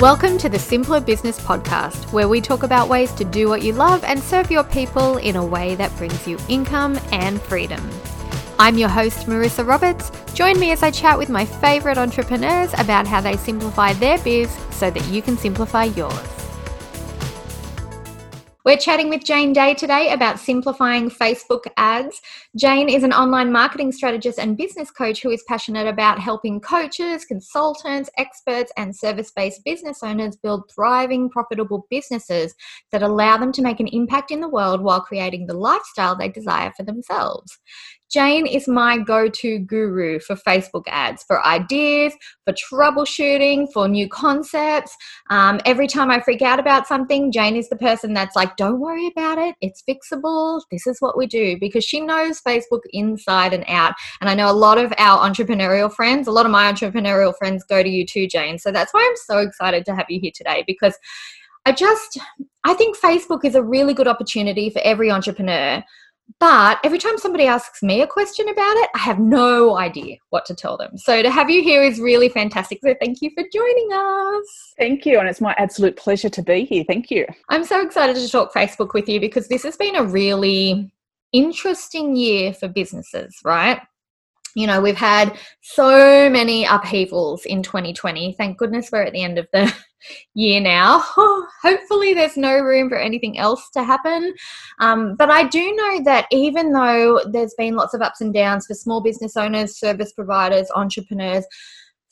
Welcome to the Simpler Business Podcast, where we talk about ways to do what you love and serve your people in a way that brings you income and freedom. I'm your host, Marissa Roberts. Join me as I chat with my favorite entrepreneurs about how they simplify their biz so that you can simplify yours. We're chatting with Jayne Day today about simplifying Facebook ads. Jayne is an online marketing strategist and business coach who is passionate about helping coaches, consultants, experts, and service based business owners build thriving, profitable businesses that allow them to make an impact in the world while creating the lifestyle they desire for themselves. Jayne is my go to guru for Facebook ads, for ideas, for troubleshooting, for new concepts. Um, every time I freak out about something, Jayne is the person that's like, don't worry about it. It's fixable. This is what we do because she knows Facebook inside and out. And I know a lot of our entrepreneurial friends, a lot of my entrepreneurial friends go to you too, Jayne. So that's why I'm so excited to have you here today because I just, I think Facebook is a really good opportunity for every entrepreneur but every time somebody asks me a question about it, I have no idea what to tell them. So to have you here is really fantastic. So thank you for joining us. Thank you. And it's my absolute pleasure to be here. Thank you. I'm so excited to talk Facebook with you because this has been a really interesting year for businesses, right? you know, we've had so many upheavals in 2020. Thank goodness we're at the end of the year now. hopefully, there's no room for anything else to happen. Um, but I do know that even though there's been lots of ups and downs for small business owners, service providers, entrepreneurs,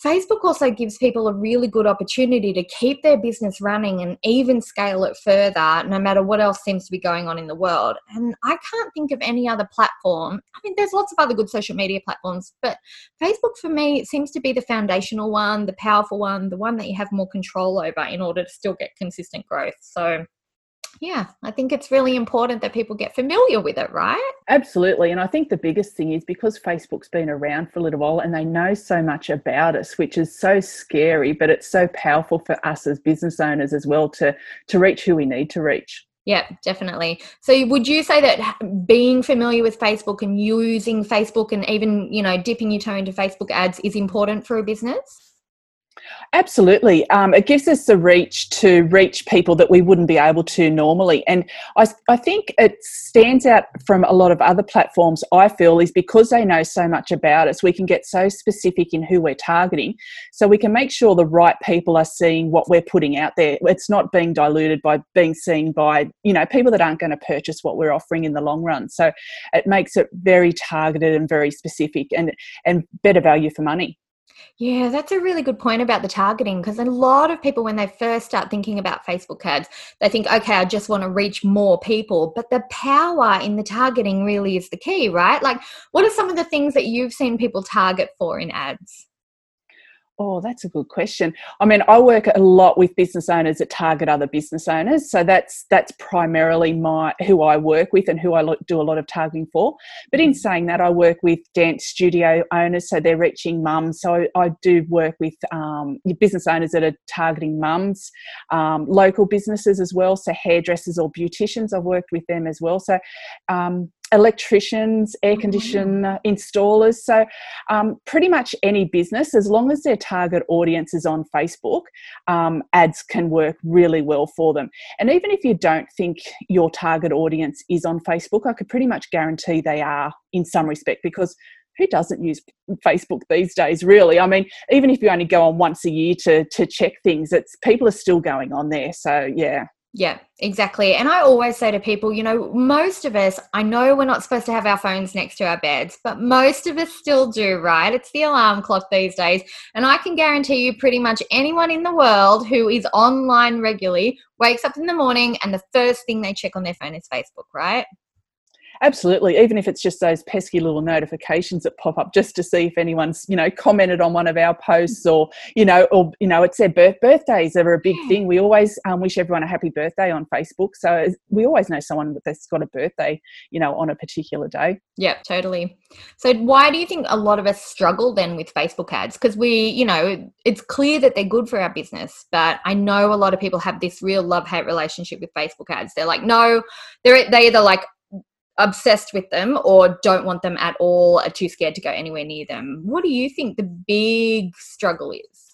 Facebook also gives people a really good opportunity to keep their business running and even scale it further, no matter what else seems to be going on in the world. And I can't think of any other platform. I mean, there's lots of other good social media platforms, but Facebook for me seems to be the foundational one, the powerful one, the one that you have more control over in order to still get consistent growth. So, yeah, I think it's really important that people get familiar with it, right? Absolutely. And I think the biggest thing is because Facebook's been around for a little while and they know so much about us, which is so scary, but it's so powerful for us as business owners as well to, to reach who we need to reach. Yeah, definitely. So would you say that being familiar with Facebook and using Facebook and even, you know, dipping your toe into Facebook ads is important for a business? Absolutely. Um, it gives us the reach to reach people that we wouldn't be able to normally. And I, I think it stands out from a lot of other platforms, I feel, is because they know so much about us, we can get so specific in who we're targeting. So we can make sure the right people are seeing what we're putting out there. It's not being diluted by being seen by, you know, people that aren't going to purchase what we're offering in the long run. So it makes it very targeted and very specific and, and better value for money. Yeah, that's a really good point about the targeting because a lot of people, when they first start thinking about Facebook ads, they think, okay, I just want to reach more people. But the power in the targeting really is the key, right? Like, what are some of the things that you've seen people target for in ads? Oh, that's a good question. I mean, I work a lot with business owners that target other business owners, so that's that's primarily my who I work with and who I do a lot of targeting for. But in mm-hmm. saying that, I work with dance studio owners, so they're reaching mums. So I do work with um, business owners that are targeting mums, um, local businesses as well, so hairdressers or beauticians. I've worked with them as well. So um, electricians, air condition mm. installers. So, um, pretty much any business, as long as their target audience is on Facebook, um, ads can work really well for them. And even if you don't think your target audience is on Facebook, I could pretty much guarantee they are in some respect because who doesn't use Facebook these days, really? I mean, even if you only go on once a year to, to check things, it's people are still going on there. So, yeah. Yeah, exactly. And I always say to people, you know, most of us, I know we're not supposed to have our phones next to our beds, but most of us still do, right? It's the alarm clock these days. And I can guarantee you, pretty much anyone in the world who is online regularly wakes up in the morning and the first thing they check on their phone is Facebook, right? Absolutely, even if it's just those pesky little notifications that pop up just to see if anyone's, you know, commented on one of our posts or, you know, or, you know, it's their birth birthdays are a big thing. We always um, wish everyone a happy birthday on Facebook. So we always know someone that's got a birthday, you know, on a particular day. Yeah, totally. So why do you think a lot of us struggle then with Facebook ads? Because we, you know, it's clear that they're good for our business, but I know a lot of people have this real love hate relationship with Facebook ads. They're like, no, they're they either like obsessed with them or don't want them at all, are too scared to go anywhere near them. What do you think the big struggle is?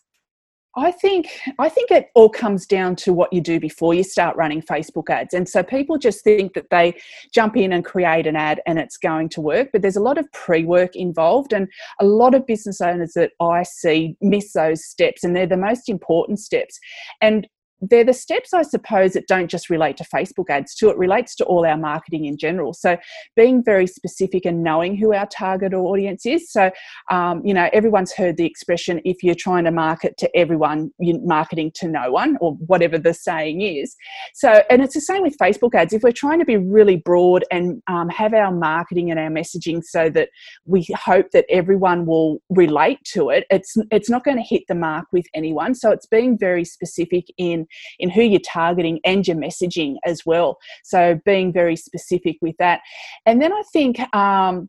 I think I think it all comes down to what you do before you start running Facebook ads. And so people just think that they jump in and create an ad and it's going to work, but there's a lot of pre-work involved and a lot of business owners that I see miss those steps and they're the most important steps. And they're the steps, I suppose, that don't just relate to Facebook ads too. It relates to all our marketing in general. So being very specific and knowing who our target audience is. So, um, you know, everyone's heard the expression, if you're trying to market to everyone, you're marketing to no one, or whatever the saying is. So, and it's the same with Facebook ads. If we're trying to be really broad and um, have our marketing and our messaging so that we hope that everyone will relate to it, it's, it's not going to hit the mark with anyone. So it's being very specific in in who you're targeting and your messaging as well. So being very specific with that. And then I think um,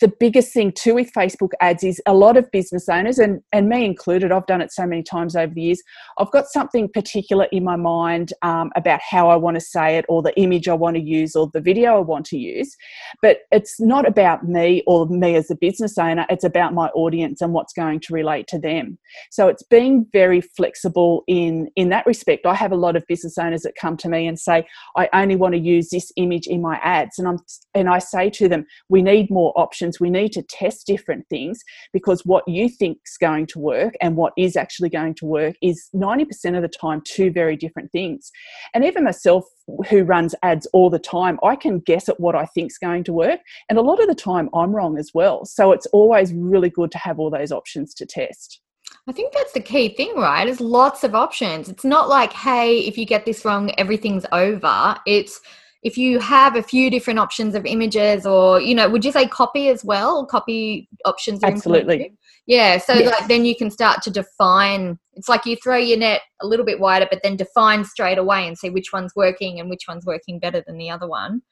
the biggest thing too with Facebook ads is a lot of business owners, and, and me included, I've done it so many times over the years. I've got something particular in my mind um, about how I want to say it, or the image I want to use, or the video I want to use. But it's not about me or me as a business owner, it's about my audience and what's going to relate to them. So it's being very flexible in, in that respect. I have a lot of business owners that come to me and say, I only want to use this image in my ads. And, I'm, and I say to them, we need more options We need to test different things because what you think is going to work and what is actually going to work is 90% of the time two very different things. And even myself, who runs ads all the time, I can guess at what I think is going to work. And a lot of the time, I'm wrong as well. So it's always really good to have all those options to test. I think that's the key thing, right? Is lots of options. It's not like, hey, if you get this wrong, everything's over. It's if you have a few different options of images or you know would you say copy as well? Copy options absolutely. yeah so yes. like then you can start to define it's like you throw your net a little bit wider but then define straight away and see which one's working and which one's working better than the other one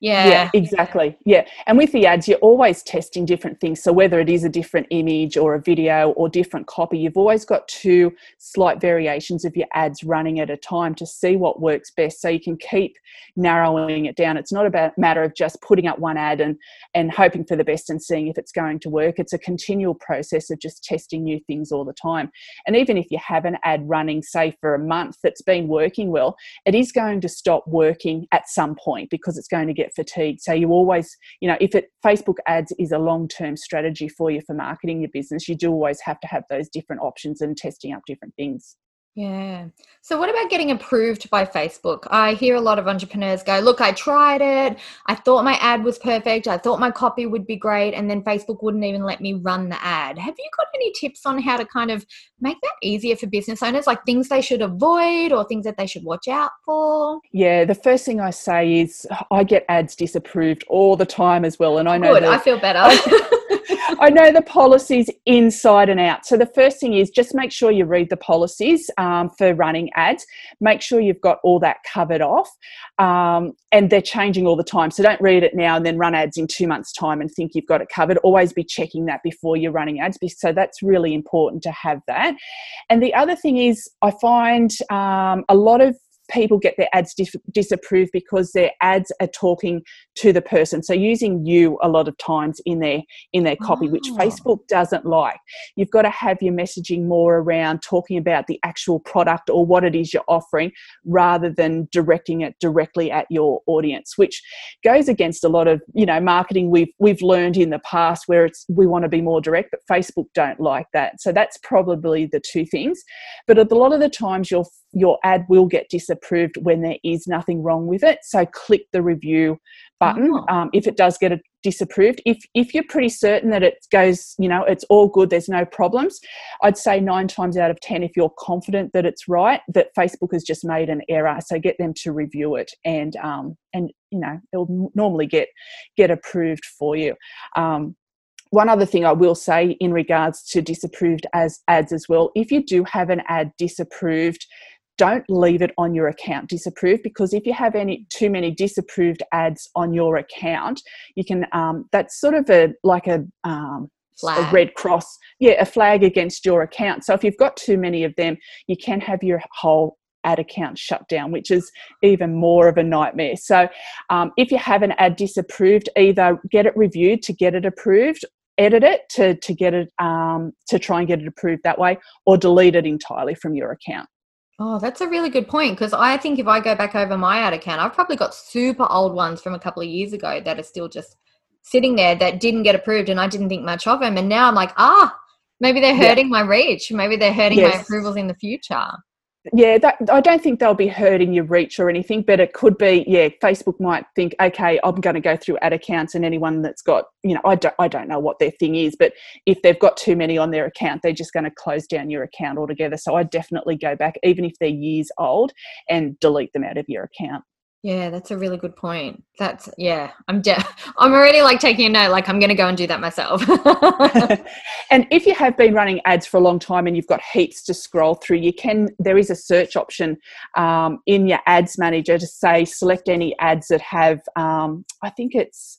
yeah. yeah. exactly. Yeah. And with the ads, you're always testing different things. So whether it is a different image or a video or different copy, you've always got two slight variations of your ads running at a time to see what works best. So you can keep narrowing it down. It's not a matter of just putting up one ad and, and hoping for the best and seeing if it's going to work. It's a continual process of just testing new things all the time. And even if you have an ad running, say, for a month that's been working well, it is going to stop working at some point because it's going to get get fatigued. So you always, you know, if it Facebook ads is a long-term strategy for you for marketing your business, you do always have to have those different options and testing up different things. Yeah. So, what about getting approved by Facebook? I hear a lot of entrepreneurs go, Look, I tried it. I thought my ad was perfect. I thought my copy would be great. And then Facebook wouldn't even let me run the ad. Have you got any tips on how to kind of make that easier for business owners, like things they should avoid or things that they should watch out for? Yeah. The first thing I say is I get ads disapproved all the time as well. And I know Good. That- I feel better. I know the policies inside and out. So the first thing is just make sure you read the policies um, for running ads. Make sure you've got all that covered off, um, and they're changing all the time. So don't read it now and then run ads in two months' time and think you've got it covered. Always be checking that before you're running ads. So that's really important to have that. And the other thing is, I find um, a lot of people get their ads dis- disapproved because their ads are talking to the person. So using you a lot of times in their in their copy oh. which ah. facebook doesn't like. You've got to have your messaging more around talking about the actual product or what it is you're offering rather than directing it directly at your audience which goes against a lot of you know marketing we've we've learned in the past where it's we want to be more direct but facebook don't like that. So that's probably the two things. But a lot of the times your your ad will get disapproved when there is nothing wrong with it. So click the review button oh. um, if it does get a disapproved. If if you're pretty certain that it goes, you know, it's all good, there's no problems. I'd say nine times out of ten, if you're confident that it's right, that Facebook has just made an error. So get them to review it, and um, and you know, it'll normally get get approved for you. Um, one other thing I will say in regards to disapproved as ads as well, if you do have an ad disapproved, don't leave it on your account disapproved because if you have any too many disapproved ads on your account, you can um, that's sort of a like a um, a red cross, yeah, a flag against your account. So if you've got too many of them, you can have your whole ad account shut down, which is even more of a nightmare. So, um, if you have an ad disapproved, either get it reviewed to get it approved, edit it to to get it um, to try and get it approved that way, or delete it entirely from your account. Oh, that's a really good point because I think if I go back over my ad account, I've probably got super old ones from a couple of years ago that are still just sitting there that didn't get approved and I didn't think much of them. And now I'm like, ah, maybe they're hurting yeah. my reach. Maybe they're hurting yes. my approvals in the future yeah that, i don't think they'll be hurting your reach or anything but it could be yeah facebook might think okay i'm going to go through ad accounts and anyone that's got you know i don't i don't know what their thing is but if they've got too many on their account they're just going to close down your account altogether. So i definitely go back even if they're years old and delete them out of your account yeah, that's a really good point. That's yeah, I'm de- I'm already like taking a note. Like I'm going to go and do that myself. and if you have been running ads for a long time and you've got heaps to scroll through, you can. There is a search option um, in your ads manager to say select any ads that have. Um, I think it's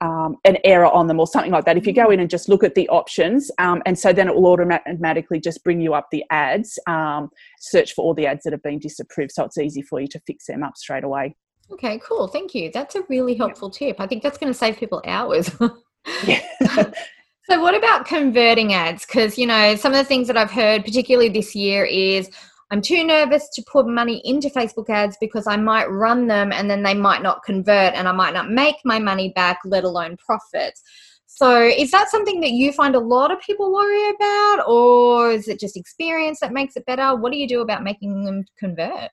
um, an error on them or something like that. If you go in and just look at the options, um, and so then it will automatically just bring you up the ads, um, search for all the ads that have been disapproved. So it's easy for you to fix them up straight away. Okay, cool. Thank you. That's a really helpful tip. I think that's going to save people hours. so, what about converting ads? Because, you know, some of the things that I've heard, particularly this year, is I'm too nervous to put money into Facebook ads because I might run them and then they might not convert and I might not make my money back, let alone profits. So, is that something that you find a lot of people worry about, or is it just experience that makes it better? What do you do about making them convert?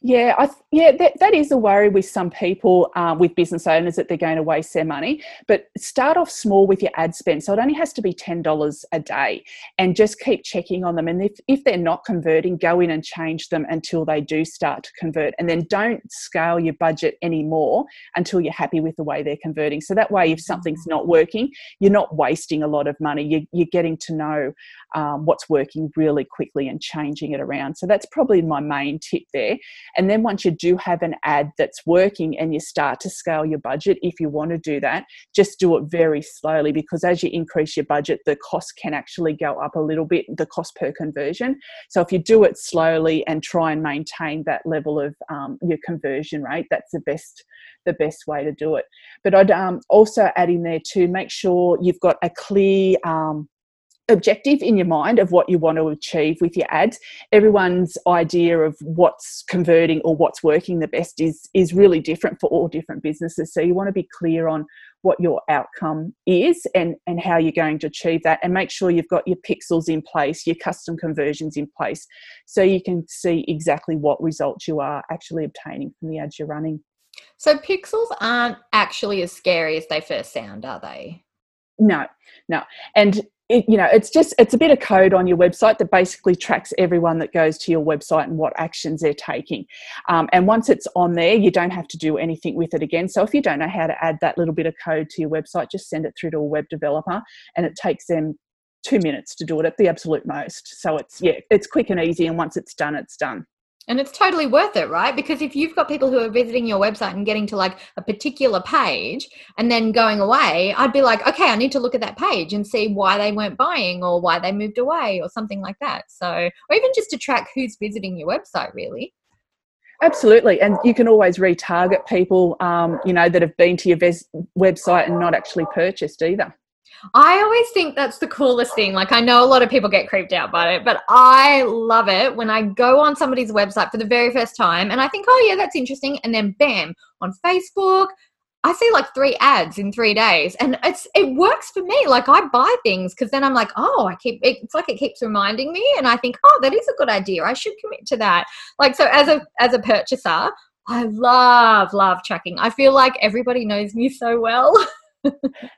Yeah, I, yeah, that, that is a worry with some people, uh, with business owners, that they're going to waste their money. But start off small with your ad spend. So it only has to be $10 a day and just keep checking on them. And if, if they're not converting, go in and change them until they do start to convert. And then don't scale your budget anymore until you're happy with the way they're converting. So that way, if something's not working, you're not wasting a lot of money. You're, you're getting to know um, what's working really quickly and changing it around. So that's probably my main tip there. And then once you do have an ad that's working and you start to scale your budget, if you want to do that, just do it very slowly because as you increase your budget, the cost can actually go up a little bit, the cost per conversion. So if you do it slowly and try and maintain that level of um, your conversion rate, that's the best the best way to do it. But I'd um, also add in there to make sure you've got a clear um, objective in your mind of what you want to achieve with your ads everyone's idea of what's converting or what's working the best is is really different for all different businesses. So you want to be clear on what your outcome is and and how you're going to achieve that and make sure you've got your pixels in place your custom conversions in place so you can see exactly what results you are actually obtaining from the ads you're running. So pixels aren't actually as scary as they first sound are they? No no. And it, you know it's just it's a bit of code on your website that basically tracks everyone that goes to your website and what actions they're taking. Um, and once it's on there you don't have to do anything with it again. So if you don't know how to add that little bit of code to your website just send it through to a web developer and it takes them two minutes to do it at the absolute most. So it's yeah it's quick and easy and once it's done it's done and it's totally worth it, right? Because if you've got people who are visiting your website and getting to like a particular page and then going away, I'd be like, okay, I need to look at that page and see why they weren't buying or why they moved away or something like that. So, or even just to track who's visiting your website, really. Absolutely, and you can always retarget people, um, you know, that have been to your website and not actually purchased either. I always think that's the coolest thing. Like, I know a lot of people get creeped out by it, but I love it when I go on somebody's website for the very first time and I think, oh, yeah, that's interesting. And then, bam, on Facebook, I see like three ads in three days, and it's it works for me. Like I buy things because then I'm like, oh, I keep it's like it keeps reminding me, and I think, oh, that is a good idea. I should commit to that. Like so, as a as a purchaser, I love love tracking. I feel like everybody knows me so well.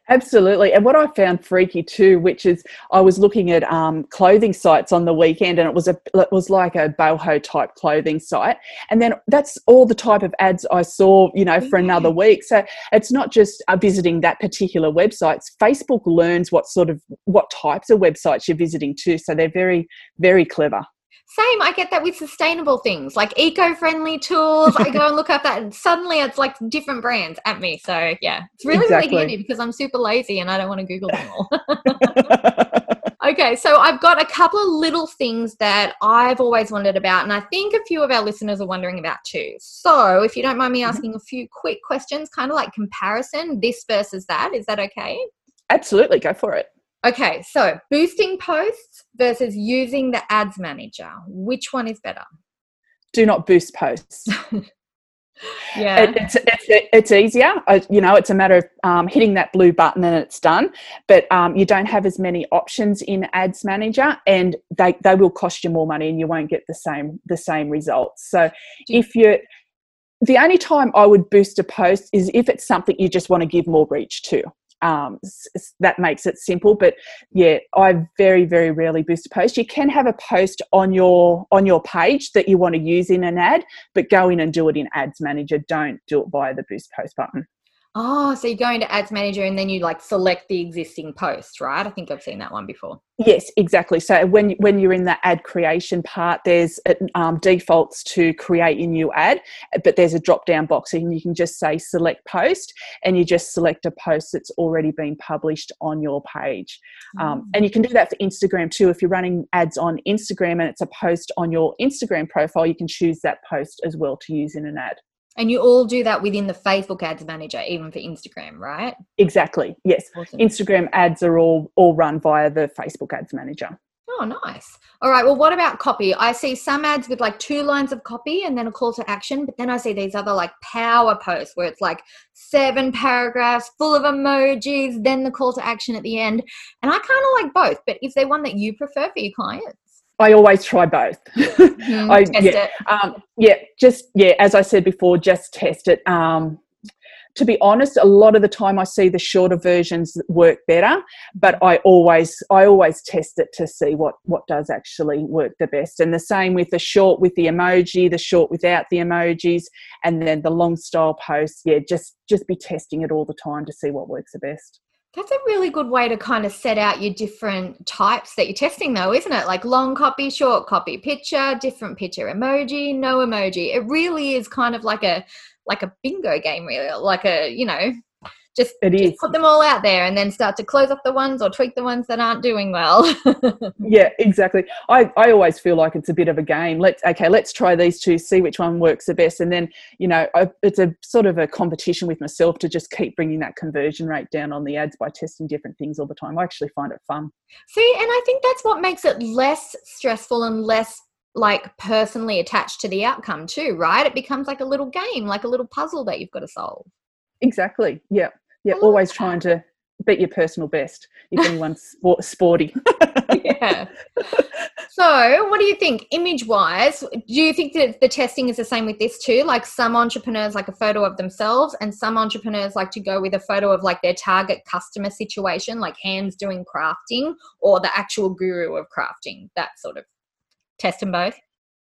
Absolutely. And what I found freaky too, which is I was looking at um, clothing sites on the weekend and it was a it was like a boho type clothing site. And then that's all the type of ads I saw, you know, for another week. So it's not just uh, visiting that particular websites. Facebook learns what sort of what types of websites you're visiting too. So they're very, very clever. Same, I get that with sustainable things like eco-friendly tools. I go and look up that, and suddenly it's like different brands at me. So yeah, it's really exactly. really handy because I'm super lazy and I don't want to Google them all. okay, so I've got a couple of little things that I've always wondered about, and I think a few of our listeners are wondering about too. So if you don't mind me mm-hmm. asking mm-hmm. a few quick questions, kind of like comparison, this versus that, is that okay? Absolutely, go for it. Okay, so boosting posts versus using the ads manager. Which one is better? Do not boost posts. yeah, it, it's, it's, it's easier. you know, it's a matter of um, hitting that blue button and it's done. But um, you don't have as many options in Ads Manager, and they, they will cost you more money, and you won't get the same the same results. So if you the only time I would boost a post is if it's something you just want to give more reach to um, that makes it simple. But yeah, I very very rarely boost a post. You can have a post on your on your page that you want to use in an ad, but go in and do it in Ads Manager. Don't do it via the boost post button. Oh, so you go into Ads Manager and then you like select the existing post, right? I think I've seen that one before. Yes, exactly. So when when you're in the ad creation part, there's um, defaults to create a new ad, but there's a drop down box and you can just say select post, and you just select a post that's already been published on your page. Um, mm. and you can do that for Instagram too. If you're running ads on Instagram and it's a post on your Instagram profile, you can choose that post as well to use in an ad. And you all do that within the Facebook ads manager, even for Instagram, right? Exactly. Yes. Awesome. Instagram ads are all all run via the Facebook ads manager. Oh, nice. All right. Well, what about copy? I see some ads with like two lines of copy and then a call to action, but then I see these other like power posts where it's like seven paragraphs full of emojis, then the call to action at the end. And I kind of like both, but is there one that you prefer for your clients? I always try both. Mm, I, yeah, um, yeah, just yeah. As I said before, just test it. Um, to be honest, a lot of the time I see the shorter versions work better, but I always I always test it to see what what does actually work the best. And the same with the short with the emoji, the short without the emojis, and then the long style posts. Yeah, just just be testing it all the time to see what works the best. That's a really good way to kind of set out your different types that you're testing, though, isn't it? Like long copy, short copy, picture, different picture, emoji, no emoji. It really is kind of like a like a bingo game, really, like a you know just, just put them all out there and then start to close off the ones or tweak the ones that aren't doing well. Yeah exactly. I, I always feel like it's a bit of a game. Let's okay let's try these two see which one works the best. And then you know I, it's a sort of a competition with myself to just keep bringing that conversion rate down on the ads by testing different things all the time. I actually find it fun. See and i think that's what makes it less stressful and less like personally attached to the outcome too right? It becomes like a little game like a little puzzle that you've got to solve. Exactly. Yeah yeah, always trying to beat your personal best if anyone's sporty. yeah. So, what do you think, image wise? Do you think that the testing is the same with this too? Like, some entrepreneurs like a photo of themselves, and some entrepreneurs like to go with a photo of like their target customer situation, like hands doing crafting, or the actual guru of crafting, that sort of test them both?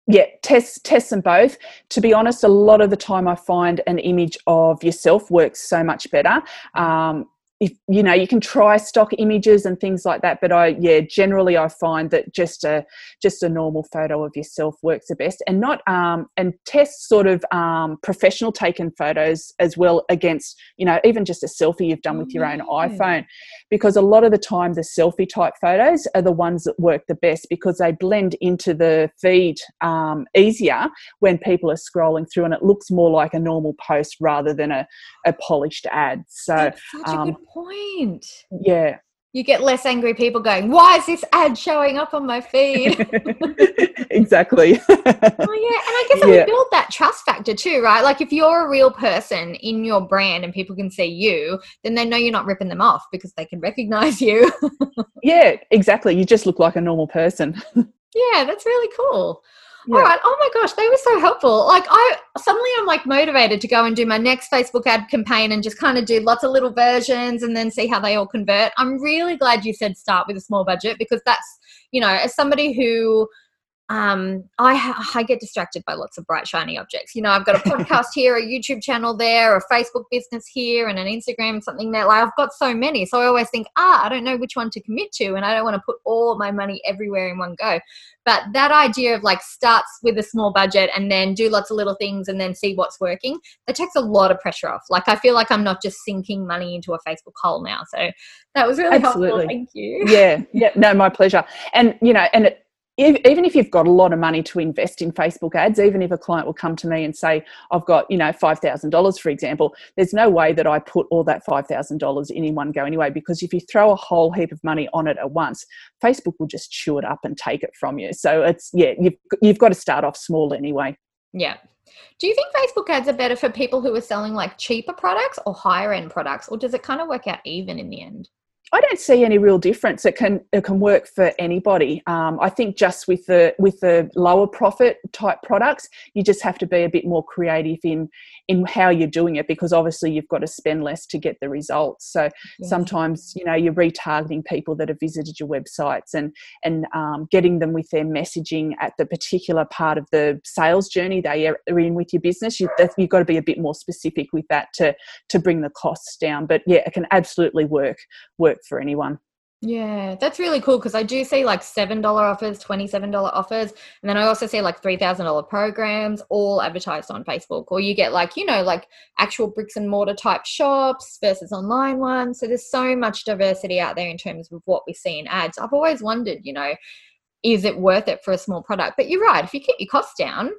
Yeah test test them both. To be honest a lot of the time i find an image of yourself works so much better um, if you know you can try stock images and things like that but i yeah generally i find that just a just a normal photo of yourself works the best and not um and test sort of um professional taken photos as well against you know even just a selfie you've done with your own iphone because a lot of the time the selfie type photos are the ones that work the best because they blend into the feed um, easier when people are scrolling through and it looks more like a normal post rather than a, a polished ad. So um, point. Yeah. You get less angry people going, Why is this ad showing up on my feed? exactly. oh, yeah. And I guess it yeah. would build that trust factor too, right? Like if you're a real person in your brand and people can see you, then they know you're not ripping them off because they can recognize you. yeah, exactly. You just look like a normal person. yeah, that's really cool yeah. all right. Oh my gosh they were so helpful. Like i suddenly i'm like motivated to go and do my next facebook ad campaign and just kind of do lots of little versions and then see how they all convert. I'm really glad you said start with a small budget because that's you know as somebody who um, I, ha- I get distracted by lots of bright, shiny objects. You know, I've got a podcast here, a YouTube channel there, a Facebook business here, and an Instagram something there. Like, I've got so many. So I always think, ah, I don't know which one to commit to, and I don't want to put all my money everywhere in one go. But that idea of like starts with a small budget and then do lots of little things and then see what's working, that takes a lot of pressure off. Like, I feel like I'm not just sinking money into a Facebook hole now. So that was really Absolutely. helpful. Thank you. Yeah. Yeah. No, my pleasure. And, you know, and it, even if you've got a lot of money to invest in Facebook ads, even if a client will come to me and say, I've got, you know, $5,000, for example, there's no way that I put all that $5,000 in in one go anyway, because if you throw a whole heap of money on it at once, Facebook will just chew it up and take it from you. So it's, yeah, you've, you've got to start off small anyway. Yeah. Do you think Facebook ads are better for people who are selling like cheaper products or higher end products, or does it kind of work out even in the end? I don't see any real difference. It can it can work for anybody. Um, I think just with the with the lower profit type products, you just have to be a bit more creative in in how you're doing it because obviously you've got to spend less to get the results. So yeah. sometimes you know you're retargeting people that have visited your websites and and um, getting them with their messaging at the particular part of the sales journey they are in with your business. You, you've got to be a bit more specific with that to to bring the costs down. But yeah, it can absolutely work work work for anyone. Yeah, that's really cool because I do see like $7 offers, $27 offers, and then I also see like $3,000 programs all advertised on Facebook. Or you get like, you know, like actual bricks and mortar type shops versus online ones. So there's so much diversity out there in terms of what we see in ads. I've always wondered, you know, is it worth it for a small product? But you're right, if you keep your costs down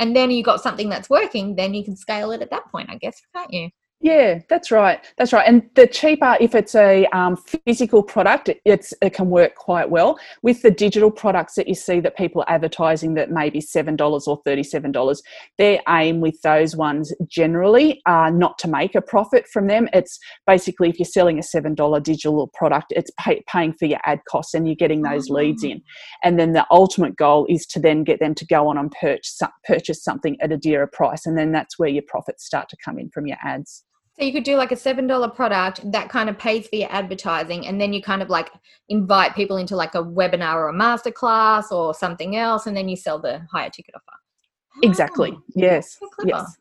and then you got something that's working, then you can scale it at that point, I guess, can't you? Yeah, that's right. That's right. And the cheaper, if it's a um, physical product, it, it can work quite well. With the digital products that you see that people are advertising that maybe seven dollars or thirty-seven dollars, their aim with those ones generally are not to make a profit from them. It's basically if you're selling a seven dollar digital product, it's pay, paying for your ad costs and you're getting those leads in. And then the ultimate goal is to then get them to go on and purchase purchase something at a dearer price, and then that's where your profits start to come in from your ads. So you could do like a seven dollar product that kind of pays for your advertising, and then you kind of like invite people into like a webinar or a masterclass or something else, and then you sell the higher ticket offer. Ah, exactly. Oh, yes. yes.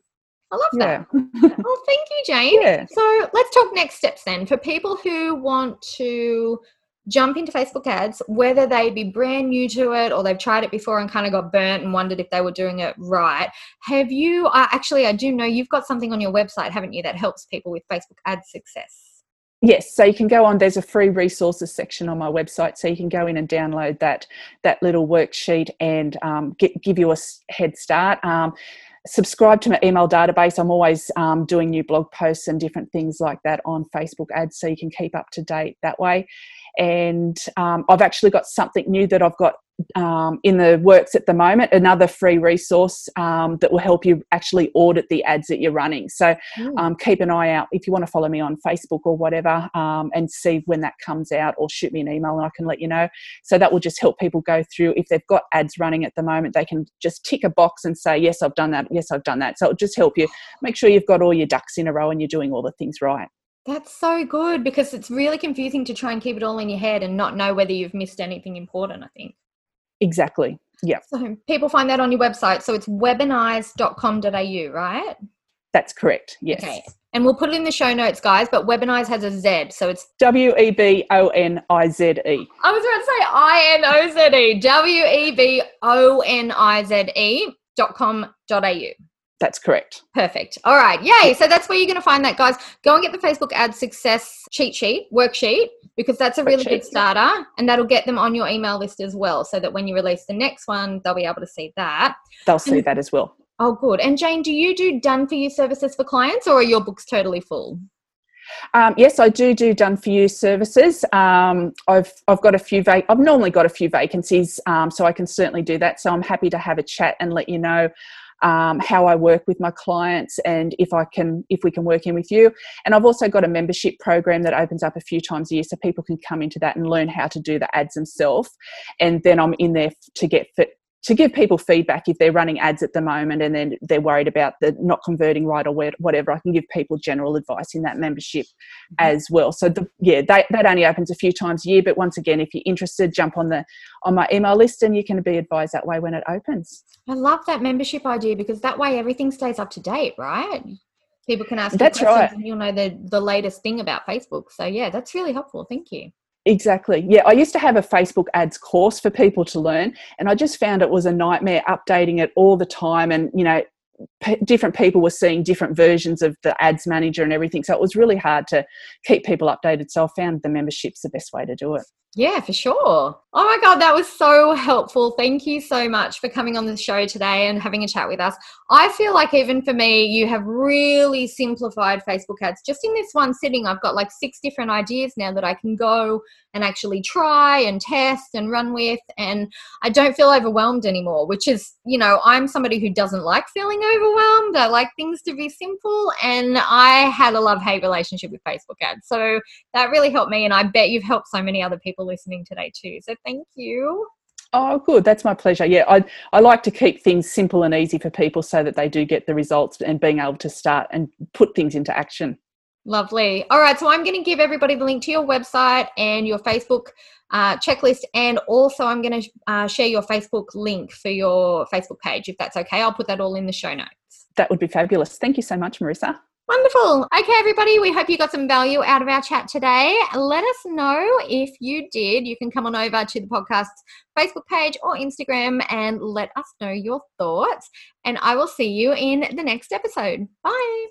I love that. Yeah. well, thank you, Jayne. Yeah. So let's talk next steps then. For people who want to jump into Facebook ads, whether they be brand new to it or they've tried it before and kind of got burnt and wondered if they were doing it right. Have you, uh, actually, I do know you've got something on your website, haven't you, that helps people with Facebook ad success? Yes, so you can go on. There's a free resources section on my website, so you can go in and download that that little worksheet and um, get, give you a head start. Um, subscribe to my email database. I'm always um, doing new blog posts and different things like that on Facebook ads, so you can keep up to date that way and um, I've actually got something new that I've got um, in the works at the moment. Another free resource um, that will help you actually audit the ads that you're running. So um, keep an eye out if you want to follow me on Facebook or whatever, um, and see when that comes out, or shoot me an email and I can let you know. So that will just help people go through if they've got ads running at the moment. They can just tick a box and say yes, I've done that. Yes, I've done that. So it'll just help you make sure you've got all your ducks in a row and you're doing all the things right. That's so good because it's really confusing to try and keep it all in your head and not know whether you've missed anything important, I think. Exactly. Yeah. So people find that on your website. So it's webonize.com.au, right? That's correct. Yes. Okay. And we'll put it in the show notes, guys, but Webonize has a Z. So it's W E B O N I Z E. I was about to say I N O Z E. W E B O N I Z E dot com dot au. That's correct. Perfect. All right. Yay. So that's where you're going to find that, guys. Go and get the Facebook ad success cheat sheet, worksheet, because that's a really good starter and that'll get them on your email list as well. So that when you release the next one, they'll be able to see that. They'll see and, that as well. Oh, good. And Jayne, do you do done for you services for clients or are your books totally full? Um, yes, I do do done for you services. Um, I've I've got a few. vac. I've normally got a few vacancies, um, so I can certainly do that. So I'm happy to have a chat and let you know um, how I work with my clients and if I can if we can work in with you. And I've also got a membership program that opens up a few times a year so people can come into that and learn how to do the ads themselves. And then I'm in there to get fit to give people feedback if they're running ads at the moment and then they're worried about the not converting right or whatever i can give people general advice in that membership mm-hmm. as well. So the, yeah that, that only opens a few times a year but once again if you're interested jump on the on my email list and you can be advised that way when it opens. I love that membership idea because that way everything stays up to date right? People can ask that's right. and you'll know the the latest thing about facebook. So yeah that's really helpful. Thank you Exactly. Yeah, I used to have a Facebook ads course for people to learn, and I just found it was a nightmare updating it all the time. And, you know, p- different people were seeing different versions of the ads manager and everything. So it was really hard to keep people updated. So I found the membership's the best way to do it. Yeah, for sure. Oh my God, that was so helpful. Thank you so much for coming on the show today and having a chat with us. I feel like, even for me, you have really simplified Facebook ads. Just in this one sitting, I've got like six different ideas now that I can go and actually try and test and run with. And I don't feel overwhelmed anymore, which is, you know, I'm somebody who doesn't like feeling overwhelmed. I like things to be simple. And I had a love hate relationship with Facebook ads. So that really helped me. And I bet you've helped so many other people listening today too. So thank you. Oh, good. That's my pleasure. Yeah, I I like to keep things simple and easy for people so that they do get the results and being able to start and put things into action. Lovely. All right, so I'm going to give everybody the link to your website and your Facebook uh, checklist, and also I'm going to uh, share your Facebook link for your Facebook page if that's okay. I'll put that all in the show notes. That would be fabulous. Thank you so much, Marissa. Wonderful. Okay, everybody, we hope you got some value out of our chat today. Let us know if you did. You can come on over to the podcast's Facebook page or Instagram and let us know your thoughts. And I will see you in the next episode. Bye.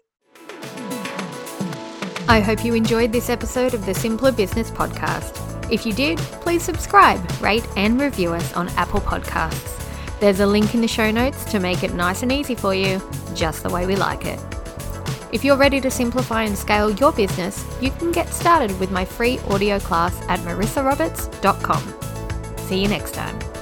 I hope you enjoyed this episode of the Simpler Business Podcast. If you did, please subscribe, rate, and review us on Apple Podcasts. There's a link in the show notes to make it nice and easy for you, just the way we like it. If you're ready to simplify and scale your business, you can get started with my free audio class at marissaroberts.com. See you next time.